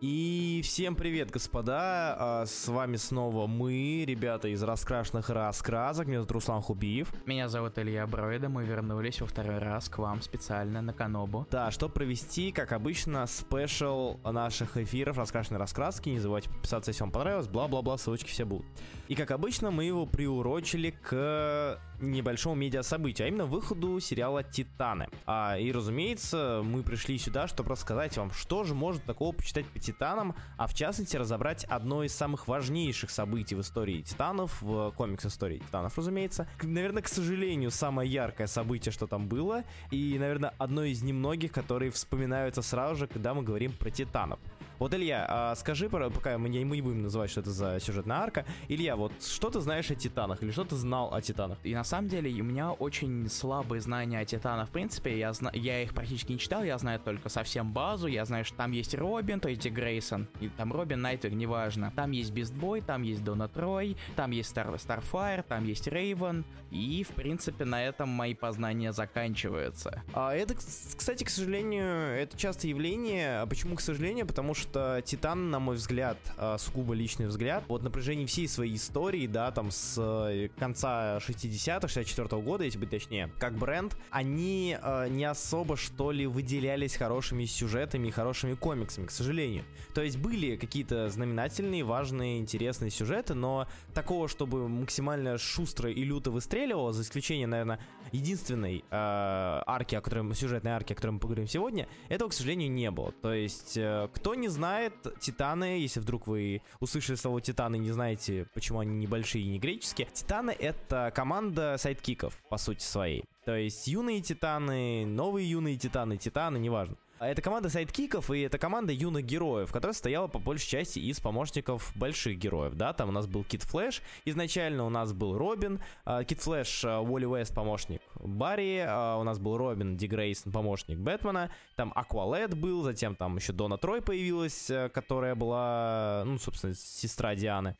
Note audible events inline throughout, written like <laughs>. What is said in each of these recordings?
И всем привет, господа! А, с вами снова мы, ребята из раскрашенных раскрасок. Меня зовут Руслан Хубиев. Меня зовут Илья Бройда. Мы вернулись во второй раз к вам специально на Канобу. Да, чтобы провести, как обычно, спешл наших эфиров раскрашенной раскраски. Не забывайте подписаться, если вам понравилось. Бла-бла-бла, ссылочки все будут. И как обычно, мы его приурочили к небольшому медиа-событию, а именно выходу сериала «Титаны». А, и, разумеется, мы пришли сюда, чтобы рассказать вам, что же можно такого почитать по Титанам, а в частности разобрать одно из самых важнейших событий в истории Титанов, в комикс-истории Титанов, разумеется. Наверное, к сожалению, самое яркое событие, что там было, и, наверное, одно из немногих, которые вспоминаются сразу же, когда мы говорим про Титанов. Вот, Илья, а скажи, пока мы не, мы не будем называть, что это за сюжетная арка, Илья, вот что ты знаешь о Титанах, или что ты знал о Титанах? И на самом деле у меня очень слабые знания о Титанах, в принципе, я, зна- я их практически не читал, я знаю только совсем базу, я знаю, что там есть Робин, то есть Грейсон, и там Робин, Найтвик, неважно. Там есть Бистбой, там есть Дона Трой, там есть Стар Старфайр, там есть Рейвен, и, в принципе, на этом мои познания заканчиваются. А это, кстати, к сожалению, это частое явление. А почему, к сожалению? Потому что что Титан, на мой взгляд, а, сугубо личный взгляд, вот на протяжении всей своей истории, да, там с э, конца 60-х, 64 -го года, если быть точнее, как бренд, они э, не особо, что ли, выделялись хорошими сюжетами и хорошими комиксами, к сожалению. То есть были какие-то знаменательные, важные, интересные сюжеты, но такого, чтобы максимально шустро и люто выстреливало, за исключением, наверное, единственной э, арки, о которой, сюжетной арки, о которой мы поговорим сегодня, этого, к сожалению, не было. То есть, э, кто не знает, Титаны, если вдруг вы услышали слово Титаны и не знаете, почему они небольшие и не греческие, Титаны — это команда сайдкиков, по сути своей. То есть юные Титаны, новые юные Титаны, Титаны, неважно. А это команда сайдкиков, и это команда юных героев, которая состояла по большей части из помощников больших героев, да, там у нас был Кид Флэш, изначально у нас был Робин, а, Кид Флэш, а, Уолли Уэст помощник Барри, у нас был Робин, Дик Грейсон помощник Бэтмена, там Аквалэд был, затем там еще Донна Трой появилась, которая была, ну, собственно, сестра Дианы.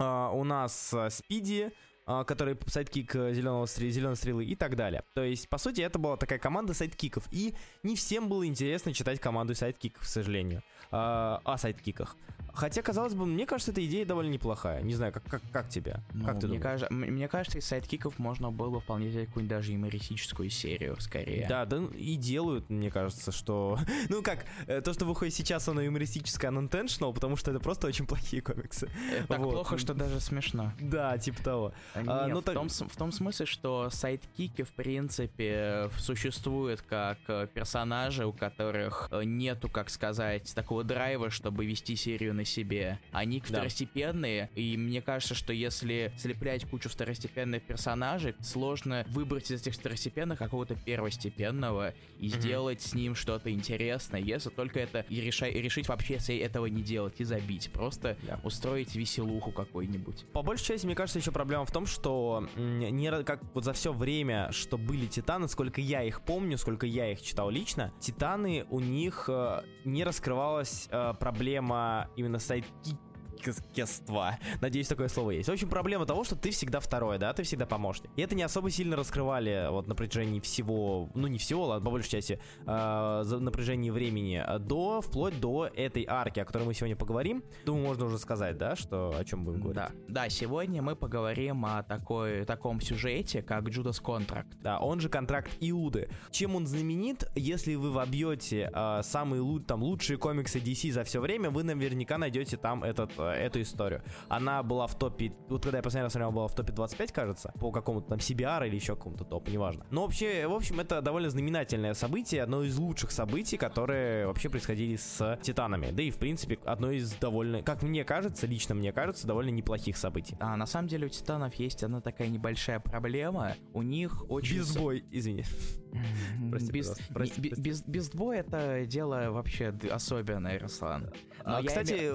У нас Спиди, а, который sidekick э, зеленого зеленой стрелы и так далее. То есть, по сути, это была такая команда сайдкиков. И не всем было интересно читать команду сайдкиков, к сожалению, а, о сайдкиках. Хотя, казалось бы, мне кажется, эта идея довольно неплохая. Не знаю, как, как, как тебе? Ну, как ты мне, кажется, мне кажется, из сайдкиков можно было вполне взять какую-нибудь даже юмористическую серию, скорее. Да, да, и делают, мне кажется, что... <laughs> ну как, э, то, что выходит сейчас, оно юмористическое, unintentional, потому что это просто очень плохие комиксы. Это так вот. плохо, что даже смешно. Да, типа того. А, не, ну, в, так... том, в том смысле, что сайдкики, в принципе, существуют как э, персонажи, у которых э, нету, как сказать, такого драйва, чтобы вести серию на себе. Они второстепенные, да. и мне кажется, что если слеплять кучу второстепенных персонажей, сложно выбрать из этих второстепенных какого-то первостепенного и mm-hmm. сделать с ним что-то интересное, если только это и решай, решить вообще этого не делать и забить, просто да. устроить веселуху какой-нибудь. По большей части, мне кажется, еще проблема в том, что не как вот за все время, что были Титаны, сколько я их помню, сколько я их читал лично, Титаны у них э, не раскрывалась э, проблема именно именно сайдкикества. Надеюсь, такое слово есть. В общем, проблема того, что ты всегда второй, да, ты всегда помощник. И это не особо сильно раскрывали вот на протяжении всего, ну не всего, ладно, по большей части, э, на протяжении времени до, вплоть до этой арки, о которой мы сегодня поговорим. Думаю, можно уже сказать, да, что о чем будем говорить. Да, да, сегодня мы поговорим о такой, таком сюжете, как Judas Contract. Да, он же контракт Иуды. Чем он знаменит, если вы вобьете э, самые там, лучшие комиксы DC за все время, вы наверняка найдете там этот э, эту историю. Она была в топе, вот когда я последний раз смотрел, была в топе 25, кажется, по какому-то там CBR или еще какому-то топу, неважно. Но вообще, в общем, это довольно знаменательное событие, одно из лучших событий, которые вообще происходили с Титанами. Да и, в принципе, одно из довольно, как мне кажется, лично мне кажется, довольно неплохих событий. А на самом деле у Титанов есть одна такая небольшая проблема. У них очень... Безбой, извини. Прости, без, прости, прости. Без, без, без это дело вообще особенное, Руслан. а, кстати,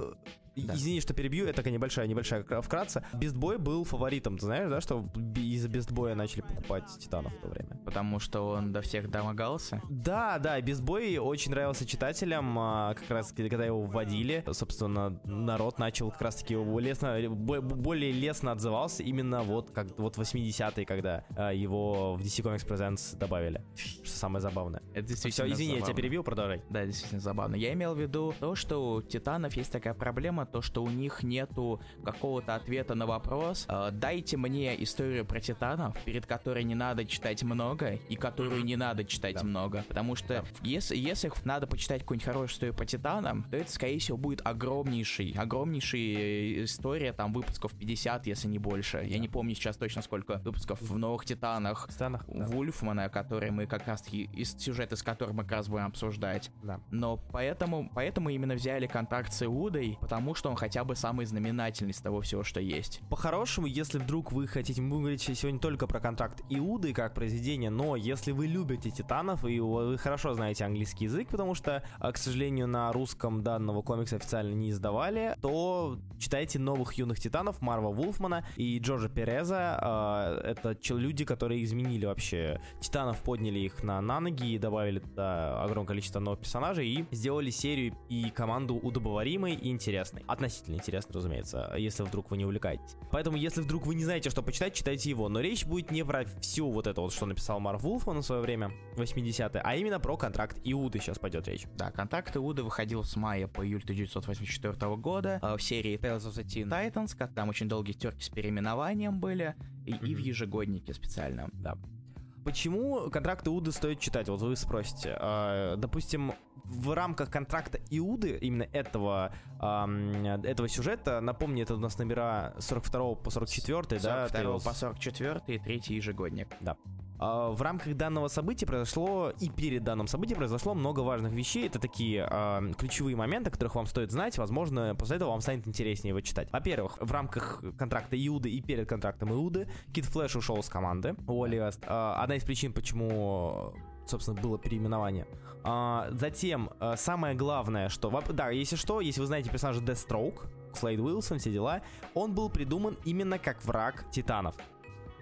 Да. Извини, что перебью, это такая небольшая, небольшая вкратце. Бестбой был фаворитом, ты знаешь, да, что из-за Бестбоя начали покупать Титанов в то время? Потому что он до всех домогался? Да, да, Бестбой очень нравился читателям, а, как раз когда его вводили, собственно, народ начал как раз-таки лестно, более лестно отзывался именно вот как вот 80-е, когда а, его в DC Comics Presents добавили, что самое забавное. Это действительно Все, извини, забавно. я тебя перебил, продолжай. Да, действительно забавно. Я имел в виду то, что у Титанов есть такая проблема, то, что у них нету какого-то ответа на вопрос. Э, дайте мне историю про Титанов, перед которой не надо читать много и которую не надо читать да. много. Потому что да. если, если надо почитать какую-нибудь хорошую историю по Титанам, то это, скорее всего, будет огромнейший, огромнейшая история, там, выпусков 50, если не больше. Да. Я не помню сейчас точно, сколько выпусков в Новых Титанах. Титанах да. Вульфмана, которые мы как раз из сюжета, с которым мы как раз будем обсуждать. Да. Но поэтому, поэтому именно взяли контакт с Иудой, потому что он хотя бы самый знаменательный из того всего, что есть. По-хорошему, если вдруг вы хотите, мы говорить сегодня только про контракт Иуды как произведение, но если вы любите Титанов и вы хорошо знаете английский язык, потому что, а, к сожалению, на русском данного комикса официально не издавали, то читайте новых юных Титанов Марва Вулфмана и Джорджа Переза. А, это люди, которые изменили вообще Титанов, подняли их на, на ноги и добавили туда огромное количество новых персонажей и сделали серию и команду удобоваримой и интересной. Относительно интересной, разумеется, если вдруг вы не увлекаетесь. Поэтому, если вдруг вы не знаете, что почитать, читайте его. Но речь будет не про всю вот это вот, что написал Марв Вулфман в свое время, 80-е, а именно про контракт Иуды сейчас пойдет речь. Да, контракт Иуды выходил с мая по июль 1984 года э, в серии Tales of the Teen Titans, как там очень долгие терки с переименованием были, и, mm-hmm. и в ежегоднике специально. Да. Почему контракт Иуды стоит читать? Вот вы спросите. Э, допустим, в рамках контракта Иуды, именно этого, э, этого сюжета, напомни, это у нас номера 42 по 44, 42 да? по 44 и третий ежегодник. Да. А, в рамках данного события произошло, и перед данным событием произошло много важных вещей. Это такие э, ключевые моменты, которых вам стоит знать. Возможно, после этого вам станет интереснее его читать. Во-первых, в рамках контракта Иуды и перед контрактом Иуды Кит Флэш ушел с команды. Уолли Вест. Э, одна из причин, почему собственно, было переименование. А, затем, а, самое главное, что... Да, если что, если вы знаете персонажа Deathstroke, Слейд Уилсон, все дела, он был придуман именно как враг Титанов.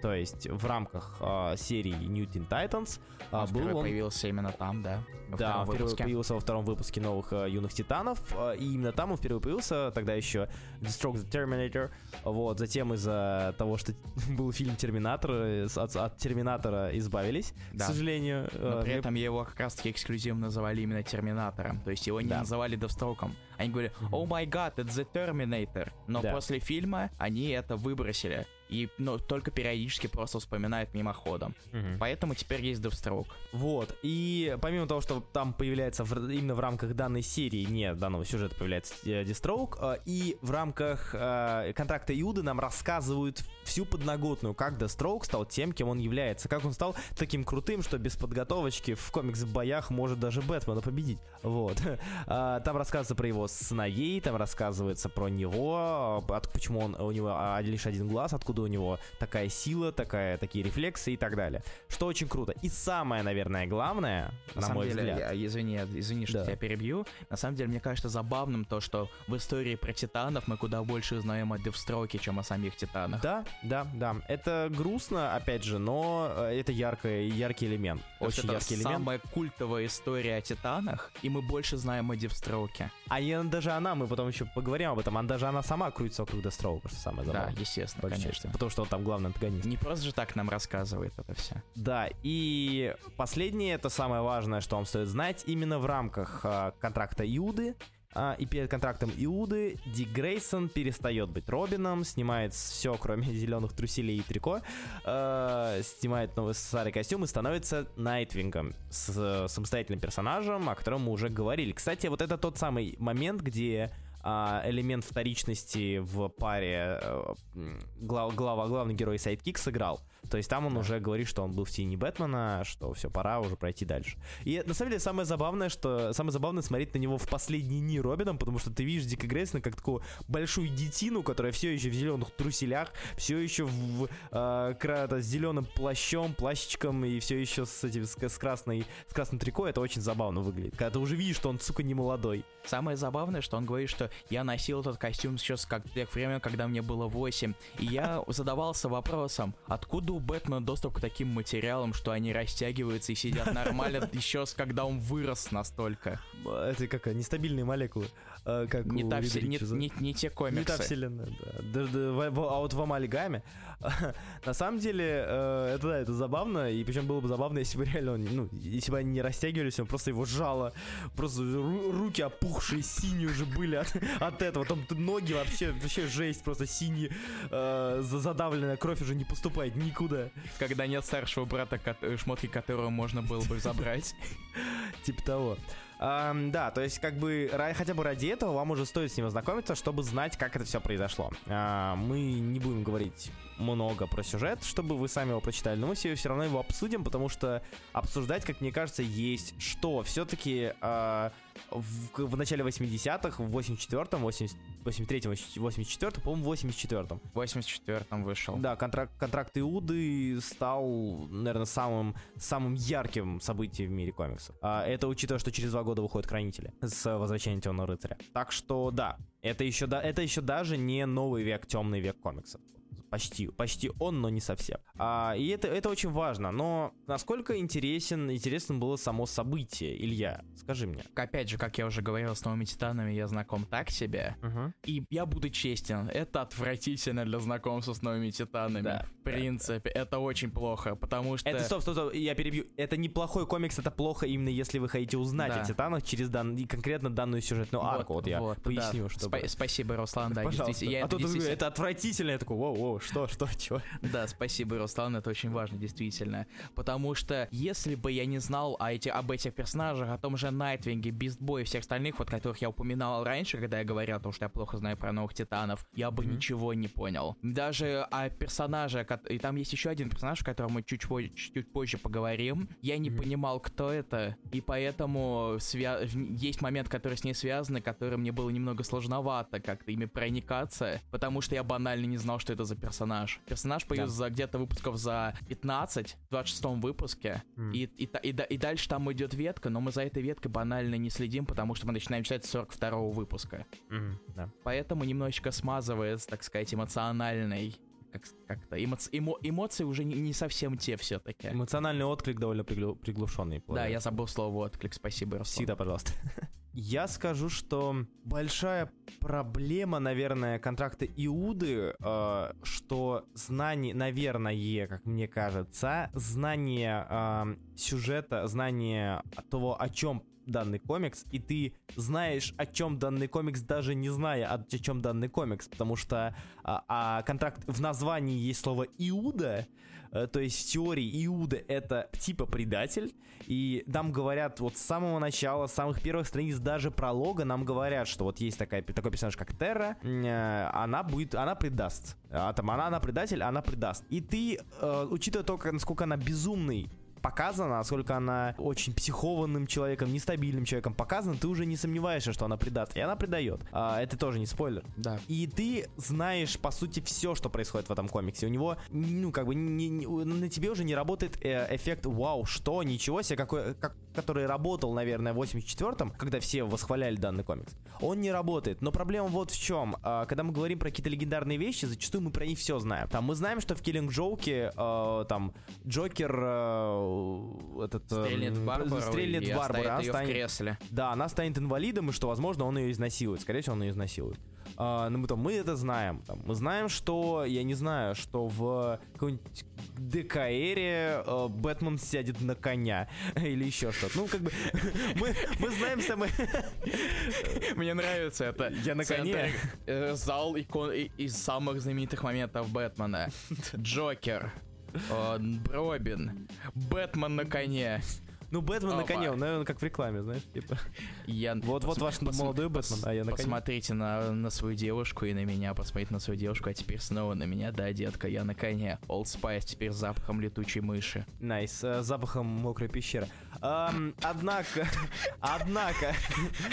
То есть в рамках э, серии New Teen Titans э, был он... появился именно там, да? Во да, впервые появился во втором выпуске новых э, Юных Титанов, э, и именно там он впервые появился, тогда еще Destroy the Terminator, вот, затем из-за того, что <laughs> был фильм Терминатор, э, от, от Терминатора избавились, да. к сожалению. Но при этом его как раз-таки эксклюзивно называли именно Терминатором, то есть его не да. называли Девстроком. Они говорили, oh my god, it's the Terminator, но да. после фильма они это выбросили и ну, только периодически просто вспоминает мимоходом. Угу. Поэтому теперь есть Deathstroke. Вот. И помимо того, что там появляется в, именно в рамках данной серии, не данного сюжета появляется э, Deathstroke, э, и в рамках э, контракта Иуды нам рассказывают всю подноготную, как Deathstroke стал тем, кем он является, как он стал таким крутым, что без подготовочки в комикс-боях может даже Бэтмена победить. Вот. Э, <laughs> там рассказывается про его сыновей, там рассказывается про него, от, почему он, у него а, лишь один глаз, откуда откуда у него такая сила, такая, такие рефлексы и так далее. Что очень круто. И самое, наверное, главное, на, на мой деле, взгляд... Я, извини, извини, что да. тебя перебью. На самом деле, мне кажется забавным то, что в истории про Титанов мы куда больше знаем о Девстроке, чем о самих Титанах. Да, да, да. Это грустно, опять же, но э, это яркий, яркий элемент. То очень яркий это элемент. самая культовая история о Титанах, и мы больше знаем о Девстроке. А я, даже она, мы потом еще поговорим об этом, она даже она сама крутится вокруг Девстрока, что самое забавное. Да, естественно, конечно есть, потому что он там главный антагонист. Не просто же так нам рассказывает это все. Да, и последнее, это самое важное, что вам стоит знать, именно в рамках э, контракта Иуды, а, и перед контрактом Иуды Дик Грейсон перестает быть Робином, снимает все, кроме <laughs> зеленых труселей и трико, э, снимает новый старый костюм и становится Найтвингом, с самостоятельным персонажем, о котором мы уже говорили. Кстати, вот это тот самый момент, где элемент вторичности в паре э, глав, глава, главный герой sidekick сыграл. То есть там он уже говорит, что он был в тени Бэтмена, что все, пора уже пройти дальше. И на самом деле самое забавное, что самое забавное смотреть на него в последние дни Робином, потому что ты видишь Дика Грейсона как такую большую детину, которая все еще в зеленых труселях, все еще в э, с зеленым плащом, плащичком и все еще с этим с, с красной с красным трико. Это очень забавно выглядит, когда ты уже видишь, что он сука не молодой. Самое забавное, что он говорит, что я носил этот костюм еще с как тех времен, когда мне было 8, и я задавался вопросом, откуда у Бэтмена доступ к таким материалам, что они растягиваются и сидят нормально <laughs> еще с когда он вырос настолько. Это как нестабильные молекулы. А, как не, та все, не, не, не те комиксы. Не та вселенная, да. а вот в Амалигаме, <laughs> на самом деле, э, это да, это забавно, и причем было бы забавно, если бы реально, он, ну, если бы они не растягивались, он просто его жало, просто руки опухшие, синие уже были от, от этого, там ноги вообще, вообще жесть, просто синие, э, задавленная кровь уже не поступает никуда. Когда нет старшего брата, шмотки которого можно было бы забрать. Типа того. Эм, да, то есть как бы хотя бы ради этого вам уже стоит с ним ознакомиться, чтобы знать, как это все произошло. Э, мы не будем говорить много про сюжет, чтобы вы сами его прочитали, но мы все, все равно его обсудим, потому что обсуждать, как мне кажется, есть что. Все-таки э, в, в начале 80-х, в 84-м, 83-м, 84-м, по-моему, в 84-м. В 84-м вышел. Да, контракт, контракт Иуды стал, наверное, самым, самым ярким событием в мире комиксов. А, это учитывая, что через два года выходят Хранители с возвращением Темного Рыцаря. Так что, да, это еще, да, это еще даже не новый век, темный век комиксов. Почти, почти он, но не совсем. А, и это, это очень важно. Но насколько интересен, интересно было само событие, Илья? Скажи мне. Опять же, как я уже говорил, с новыми титанами я знаком так себе. Угу. И я буду честен, это отвратительно для знакомства с новыми титанами. Да. В принципе, да. это очень плохо, потому что... Это, стоп, стоп, стоп, я перебью. Это неплохой комикс, это плохо именно если вы хотите узнать да. о титанах через дан... конкретно данную сюжетную вот, арку. Вот я вот, поясню, да. чтобы... Спа- спасибо, Руслан, да, Пожалуйста. действительно. Я а то действительно... это отвратительно, я такой, воу-воу, что, что, чего? <laughs> Да, спасибо, Руслан, это очень важно, действительно. Потому что если бы я не знал о эти, об этих персонажах, о том же Найтвинге, Бистбой и всех остальных, вот которых я упоминал раньше, когда я говорил о том, что я плохо знаю про новых титанов, я бы mm-hmm. ничего не понял. Даже о персонаже, и там есть еще один персонаж, о котором мы чуть, позже, чуть позже поговорим, я не mm-hmm. понимал, кто это, и поэтому свя... есть момент, который с ней связан, который мне было немного сложновато как-то ими проникаться, потому что я банально не знал, что это за персонаж. Персонаж появился да. где-то выпусков за 15, в 26 выпуске, mm. и, и, и, и, дальше там идет ветка, но мы за этой веткой банально не следим, потому что мы начинаем читать 42 выпуска. Mm, да. Поэтому немножечко смазывается, так сказать, эмоциональный как, как-то эмоци, эмо, эмоции уже не, не совсем те все-таки. Эмоциональный отклик довольно приглу, приглушенный. Да, я забыл слово отклик, спасибо, Руслан. Всегда, пожалуйста. <laughs> Я скажу, что большая проблема, наверное, контракта Иуды, э, что знание, наверное, как мне кажется, знание э, сюжета, знание того, о чем данный комикс, и ты знаешь, о чем данный комикс, даже не зная, о, чем данный комикс, потому что а, а контракт в названии есть слово Иуда, а, то есть в теории Иуда это типа предатель, и нам говорят вот с самого начала, с самых первых страниц даже пролога нам говорят, что вот есть такая, такой персонаж, как Терра, э, она будет, она предаст. А, там, она, она предатель, она предаст. И ты, э, учитывая то, насколько она безумный показана, насколько она очень психованным человеком, нестабильным человеком показана, ты уже не сомневаешься, что она предаст. И она предает. А, это тоже не спойлер. Да. И ты знаешь, по сути, все, что происходит в этом комиксе. У него, ну, как бы, не, не, на тебе уже не работает э, эффект «Вау, что? Ничего себе!», какой, как, который работал, наверное, в 84-м, когда все восхваляли данный комикс. Он не работает. Но проблема вот в чем. А, когда мы говорим про какие-то легендарные вещи, зачастую мы про них все знаем. Там мы знаем, что в Киллинг Джоуке э, там Джокер э, этот... Э, стрельнет Барбару стрельнет в Барбару, она станет, в кресле. Да, она станет инвалидом, и что, возможно, он ее изнасилует. Скорее всего, он ее изнасилует. А, ну, мы, там, мы это знаем. Там, мы знаем, что, я не знаю, что в какой-нибудь ДКРе э, Бэтмен сядет на коня <laughs> или еще что-то. Ну, как бы, <laughs> мы, мы знаем самое... <laughs> Мне нравится это. Я на коне. Э, зал икон из самых знаменитых моментов Бэтмена. Джокер, Робин, Бэтмен на коне. Ну, Бэтмен на коне, он, наверное, как в рекламе, знаешь, типа. Я вот, вот ваш молодой Бэтмен, а я на коне. Посмотрите на, на свою девушку и на меня, посмотрите на свою девушку, а теперь снова на меня, да, детка, я на коне. Old Spice теперь с запахом летучей мыши. Nice, nice, запахом мокрой пещеры. Однако, <laughs> однако,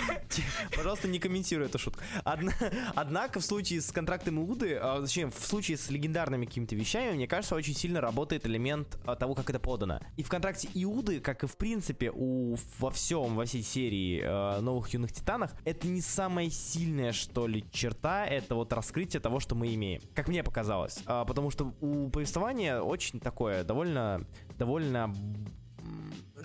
<laughs> пожалуйста, не комментируй эту шутку. Однако в случае с контрактом Иуды, а, зачем, в случае с легендарными какими-то вещами, мне кажется, очень сильно работает элемент а, того, как это подано. И в контракте Иуды, как и в принципе у во всем, во всей серии э, новых юных титанах, это не самая сильная, что ли, черта, это вот раскрытие того, что мы имеем. Как мне показалось. Э, потому что у повествования очень такое, довольно, довольно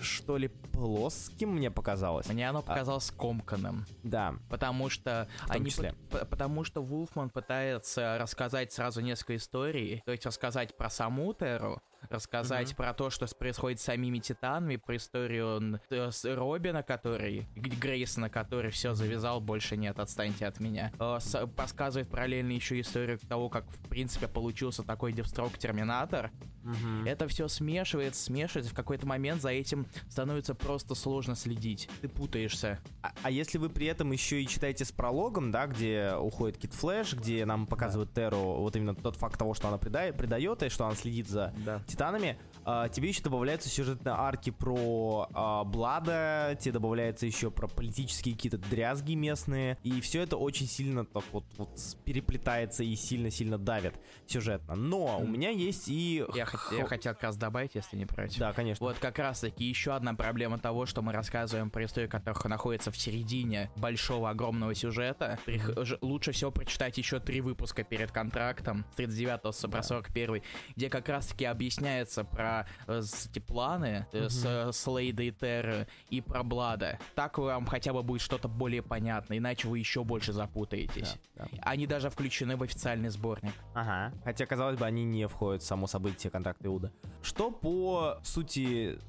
что ли, плоским, мне показалось. Мне оно а показалось а, комканным. Да. Потому что они... Потому что Вулфман пытается рассказать сразу несколько историй, то есть рассказать про саму Теру, рассказать mm-hmm. про то, что происходит с самими Титанами, про историю э, с Робина, который, Грейсона, который все завязал, больше нет, отстаньте от меня. Э, с, рассказывает параллельно еще историю того, как, в принципе, получился такой Девстрок Терминатор. Mm-hmm. Это все смешивается, смешивается, в какой-то момент за этим становится просто сложно следить. Ты путаешься. А, а если вы при этом еще и читаете с прологом, да, где уходит Кит Флэш, где нам показывают. Теру вот именно тот факт того, что она предает, предает и что она следит за да титанами. А, тебе еще добавляются сюжетные арки про а, Блада, тебе добавляется еще про политические какие-то дрязги местные, и все это очень сильно так вот, вот переплетается и сильно-сильно давит сюжетно. Но у меня есть и... Я, х... я хотел как раз добавить, если не против. Да, конечно. Вот как раз-таки еще одна проблема того, что мы рассказываем про историю, которая находится в середине большого, огромного сюжета. Mm-hmm. Лучше всего прочитать еще три выпуска перед контрактом, с 39 по 41, где как раз-таки объясняется про э, эти планы mm-hmm. с, с Лейда и Терры и про Блада. Так вам хотя бы будет что-то более понятно, иначе вы еще больше запутаетесь. Да, да. Они даже включены в официальный сборник. Ага. Хотя, казалось бы, они не входят в само событие контракта Иуда. Что по сути,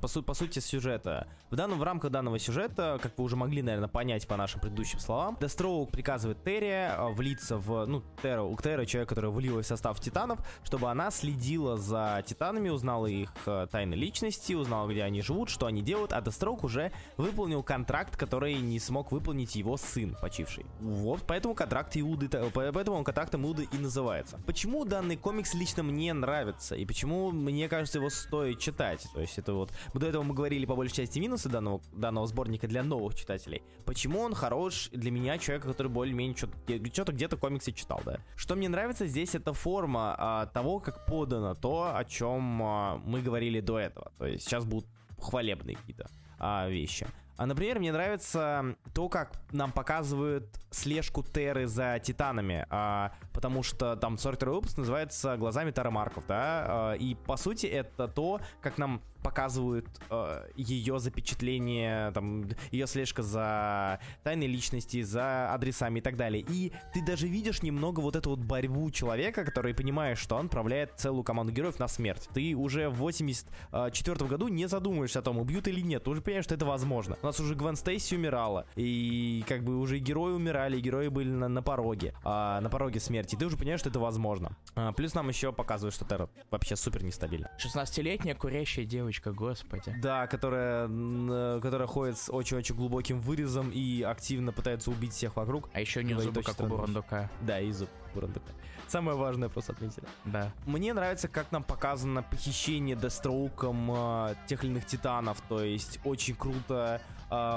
по, по сути сюжета? В, данном, в рамках данного сюжета, как вы уже могли, наверное, понять по нашим предыдущим словам, Дестроук приказывает Терри э, влиться в, ну, Терру, Терра, человек, который влилась в состав Титанов, чтобы она следила за Титанами, узнала узнала их э, тайны личности, узнала, где они живут, что они делают, а Дестрок уже выполнил контракт, который не смог выполнить его сын, почивший. Вот, поэтому контракт Иуды, поэтому он контрактом Иуды и называется. Почему данный комикс лично мне нравится, и почему мне кажется его стоит читать? То есть это вот, до этого мы говорили по большей части минусы данного, данного сборника для новых читателей. Почему он хорош для меня, человека, который более-менее что-то где-то комиксы читал, да? Что мне нравится здесь, это форма а, того, как подано то, о чем а, мы говорили до этого. То есть сейчас будут хвалебные какие-то а, вещи. А, например, мне нравится то, как нам показывают слежку Терры за Титанами, а, потому что там 42 выпуск называется «Глазами Тары Марков», да, а, и по сути это то, как нам показывают э, ее запечатление, там, ее слежка за тайной личности, за адресами и так далее. И ты даже видишь немного вот эту вот борьбу человека, который понимает, что он отправляет целую команду героев на смерть. Ты уже в 84 году не задумываешься о том, убьют или нет. Ты уже понимаешь, что это возможно. У нас уже Гвен Стейси умирала. И как бы уже герои умирали, герои были на, на пороге. А, на пороге смерти. Ты уже понимаешь, что это возможно. А, плюс нам еще показывают, что Терра вообще супер нестабильна. 16-летняя курящая девочка девочка, господи. Да, которая, э, которая ходит с очень-очень глубоким вырезом и активно пытается убить всех вокруг. А еще не зубы, как у Бурундука. Да, и зуб Бурундука. Самое важное просто отметили. Да. Мне нравится, как нам показано похищение Дестроуком э, тех или иных титанов. То есть очень круто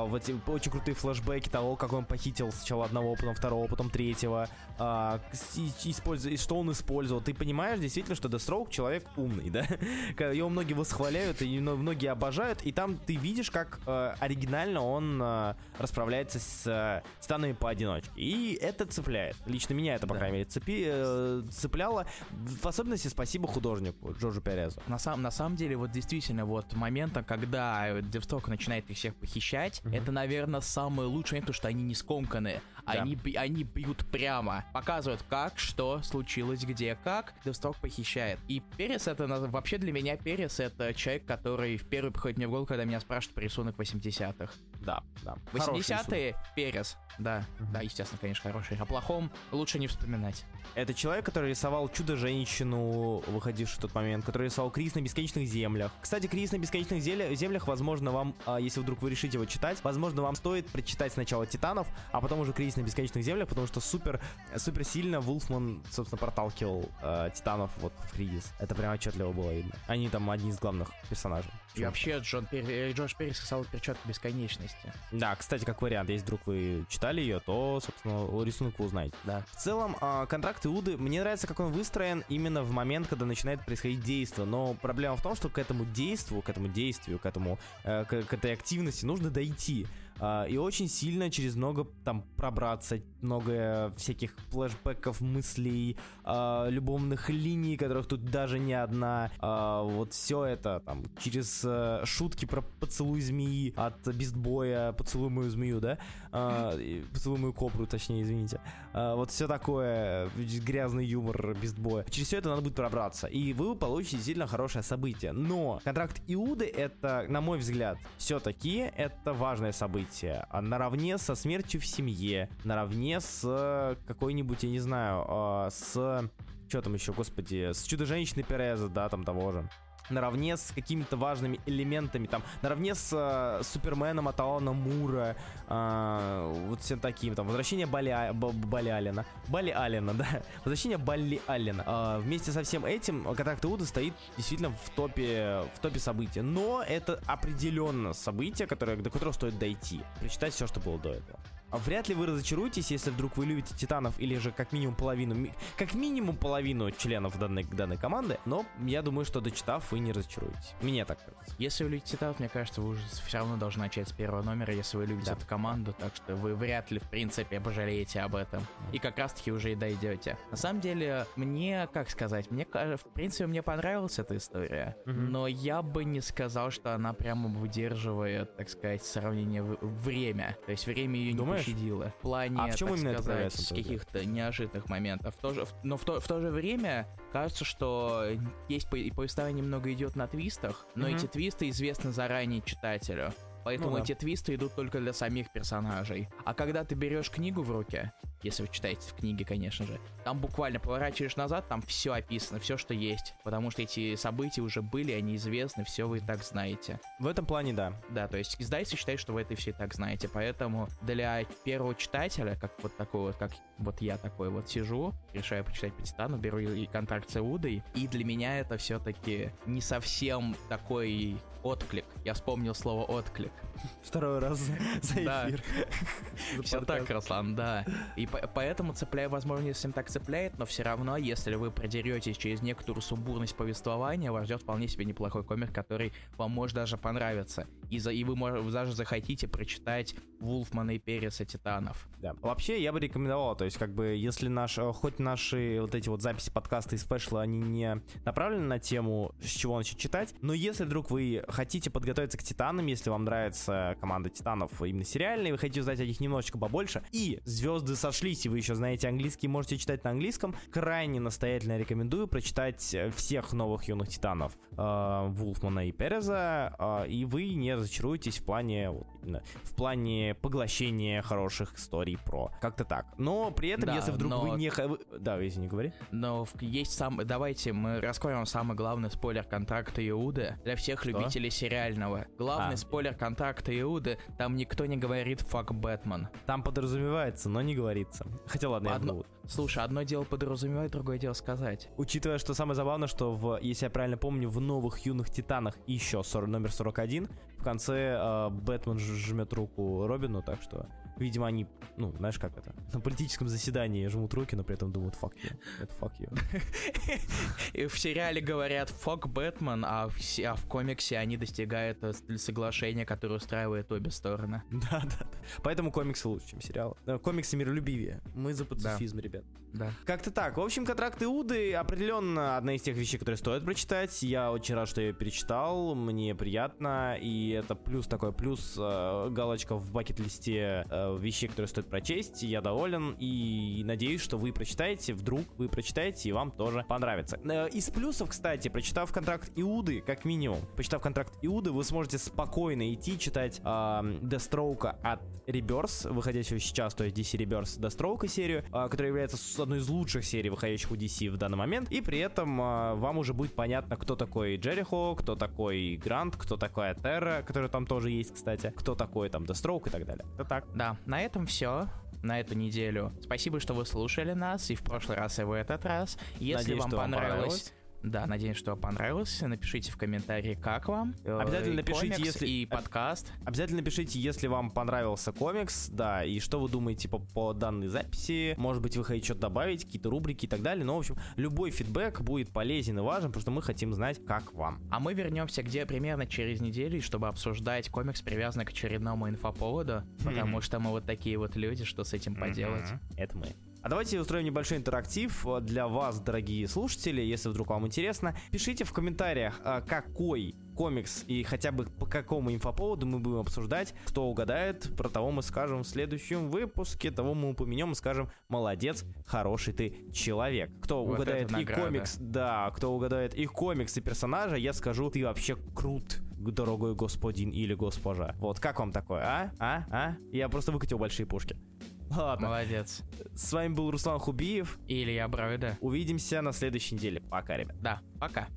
вот эти очень крутые флешбеки того, как он похитил сначала одного, потом второго, потом третьего, э, используя, что он использовал. Ты понимаешь действительно, что Deathstroke человек умный, <laughs> да? Его многие восхваляют, и многие обожают, и там ты видишь, как э, оригинально он э, расправляется с э, станами поодиночке. И это цепляет. Лично меня это, по да. крайней мере, цепи, э, цепляло. В особенности спасибо художнику Джорджу Перезу. На, сам, на самом деле, вот действительно, вот момента, когда Девсток начинает их всех похищать, читать, mm-hmm. это, наверное, самое лучшее, потому что они не скомканы. Да. Они, они бьют прямо. Показывают, как, что случилось, где, как. Девстрок похищает. И Перес это, вообще для меня Перес это человек, который в первый приходит мне в голову, когда меня спрашивают про рисунок 80-х. Да, да. 80-е Перес. Да, Мгм. да, естественно, конечно, хороший. О плохом лучше не вспоминать. Это человек, который рисовал Чудо-женщину, выходившую в тот момент, который рисовал Крис на бесконечных землях. Кстати, Крис на бесконечных землях, возможно, вам, а, если вдруг вы решите его читать, возможно, вам стоит прочитать сначала Титанов, а потом уже Крис на бесконечных землях, потому что супер, супер сильно Вулфман, собственно, проталкивал э, Титанов вот в Кризис. Это прям отчетливо было видно. Они там одни из главных персонажей. И вообще Джон Пер... э, Джордж Перрис рисовал перчатку бесконечности. Да, кстати, как вариант, если вдруг вы читали ее, то, собственно, рисунок вы узнаете. Да. В целом, а, контракт Иуды, мне нравится, как он выстроен именно в момент, когда начинает происходить действие. Но проблема в том, что к этому действию, к этому действию, к этому, э, к этой активности нужно дойти. А, и очень сильно через много там пробраться, много всяких флешбеков, мыслей, а, любовных линий, которых тут даже не одна. А, вот все это там через э, шутки про поцелуй змеи от Бистбоя, поцелуй мою змею, да? Поцелуй мою кобру, точнее, извините. Вот все такое, грязный юмор Бистбоя. Через все это надо будет пробраться. И вы получите действительно хорошее событие. Но контракт Иуды это, на мой взгляд, все-таки это важное событие. А Наравне со смертью в семье, наравне с э, какой-нибудь, я не знаю, э, с... Что там еще, господи, с Чудо-женщиной Переза, да, там того же наравне с какими-то важными элементами, там, наравне с э, Суперменом от Алана Мура, э, вот всем таким, там, возвращение Бали, А- Бали Аллена, Бали Аллена, <laughs> да, возвращение Бали Аллена. Э, вместе со всем этим Контракт Иуда стоит действительно в топе, в топе событий, но это определенно событие, которое, до которого стоит дойти, прочитать все, что было до этого. А Вряд ли вы разочаруетесь, если вдруг вы любите Титанов или же как минимум половину, как минимум половину членов данной, данной команды, но я думаю, что дочитав, вы не разочаруетесь. Мне так кажется. Если вы любите Титанов, мне кажется, вы уже все равно должны начать с первого номера, если вы любите Да. эту команду, так что вы вряд ли, в принципе, пожалеете об этом. И как раз-таки уже и дойдете. На самом деле, мне, как сказать, мне, в принципе, мне понравилась эта история, Мгм. но я бы не сказал, что она прямо выдерживает, так сказать, сравнение время. То есть время ее не Пощадило. В плане, А в чем так именно сказать, каких-то неожиданных моментов. В то же, в- но в то, в то же время кажется, что есть и повествование немного идет на твистах, но Мгм. эти твисты известны заранее читателю. Поэтому Ну да. эти твисты идут только для самих персонажей. А когда ты берешь книгу в руки, если вы читаете в книге, конечно же, там буквально поворачиваешь назад, там все описано, все, что есть. Потому что эти события уже были, они известны, все вы и так знаете. В этом плане, да. Да, то есть издательство считает, что вы это все и так знаете. Поэтому для первого читателя, как вот такой вот, как вот я такой вот сижу, решаю почитать по Титану, беру и контракт с Иудой, и для меня это все-таки не совсем такой отклик. Я вспомнил слово отклик. Второй раз <laughs> за, эфир. Все так, Руслан, да. И по- поэтому цепляю, возможно, не совсем так цепляет, но все равно, если вы продеретесь через некоторую сумбурность повествования, вас ждет вполне себе неплохой комик, который вам может даже понравиться. И, за, и вы мож- даже захотите прочитать Вулфмана и Переса Титанов. Да. Вообще, я бы рекомендовал, то есть, как бы, если наш, э, хоть наши вот эти вот записи подкаста и спешлы, они не направлены на тему, с чего начать читать, но если вдруг вы хотите подготовиться к Титанам, если вам нравится команда Титанов именно сериальная, вы хотите узнать о них немножечко побольше, и звезды сошлись, и вы еще знаете английский, можете читать на английском, крайне настоятельно рекомендую прочитать э, всех новых юных Титанов э, Вулфмана и Переза, э, и вы не разочаруетесь в плане, вот, в плане поглощения хороших историй про. Как-то так. Но при этом, Да, если вдруг но- вы не... Да, извини, говори. Но есть сам... Давайте мы раскроем самый главный спойлер контракта Иуды для всех Что? любителей сериального. Главный А. спойлер контракта Иуды, там никто не говорит «фак Бэтмен». Там подразумевается, но не говорится. Хотя ладно, я Одно- вру. Слушай, одно дело подразумевать, другое дело сказать. Учитывая, что самое забавное, что в, если я правильно помню, в новых юных титанах еще 40, номер 41, в конце э, Бэтмен жмет руку Робину, так что, видимо, они, ну, знаешь, как это, на политическом заседании жмут руки, но при этом думают, fuck you, это fuck you. И в сериале говорят «фак Бэтмен», а в, а в комиксе они достигают э, соглашения, которое устраивает обе стороны. <laughs> Да, да, да. Поэтому комиксы лучше, чем сериалы. Э, Комиксы миролюбивее. Мы за пацифизм, ребят. Да. Как-то так. В общем, контракт Иуды определенно одна из тех вещей, которые стоит прочитать. Я очень рад, что я ее перечитал. Мне приятно. И это плюс такой плюс э, галочка в бакет-листе вещей, которые стоит прочесть. Я доволен и надеюсь, что вы прочитаете, вдруг вы прочитаете и вам тоже понравится. Э, из плюсов, кстати, прочитав контракт Иуды, как минимум, прочитав контракт Иуды, вы сможете спокойно идти читать э, от Rebirth, выходящего сейчас, то есть DC Rebirth Deathstroke серию, э, которая является одной из лучших серий, выходящих у DC в данный момент, и при этом э, вам уже будет понятно, кто такой Джерихо, кто такой Грант, кто такой Терра, который там тоже есть, кстати, кто такой там Deathstroke и так далее. Это так. Да, на этом все на эту неделю. Спасибо, что вы слушали нас и в прошлый раз, и в этот раз. Если Надеюсь, вам что вам понравилось, понравилось. Да, надеюсь, что понравилось. Напишите в комментарии, как вам. э, Обязательно напишите, комикс, если- и подкаст. Обязательно пишите, если вам понравился комикс, да, и что вы думаете по, по данной записи. Может быть, вы хотите что-то добавить, какие-то рубрики и так далее. Но, в общем, любой фидбэк будет полезен и важен, потому что мы хотим знать, как вам. А мы вернемся где примерно через неделю, чтобы обсуждать комикс, привязанный к очередному инфоповоду, потому что мы вот такие вот люди, что с этим поделать. Это мы. А давайте устроим небольшой интерактив э, для вас, дорогие слушатели, если вдруг вам интересно. Пишите в комментариях, э, какой комикс и хотя бы по какому инфоповоду мы будем обсуждать. Кто угадает, про того мы скажем в следующем выпуске, того мы упомянем и скажем «Молодец, хороший ты человек». Кто Вот угадает и комикс, да, кто угадает и комикс, и персонажа, я скажу «Ты вообще крут, дорогой господин или госпожа». Вот, как вам такое, а? А? А? Я просто выкатил большие пушки. Ладно, Молодец. с вами был Руслан Хубиев. Или я Броида. Увидимся на следующей неделе. Пока, ребят. Да, пока.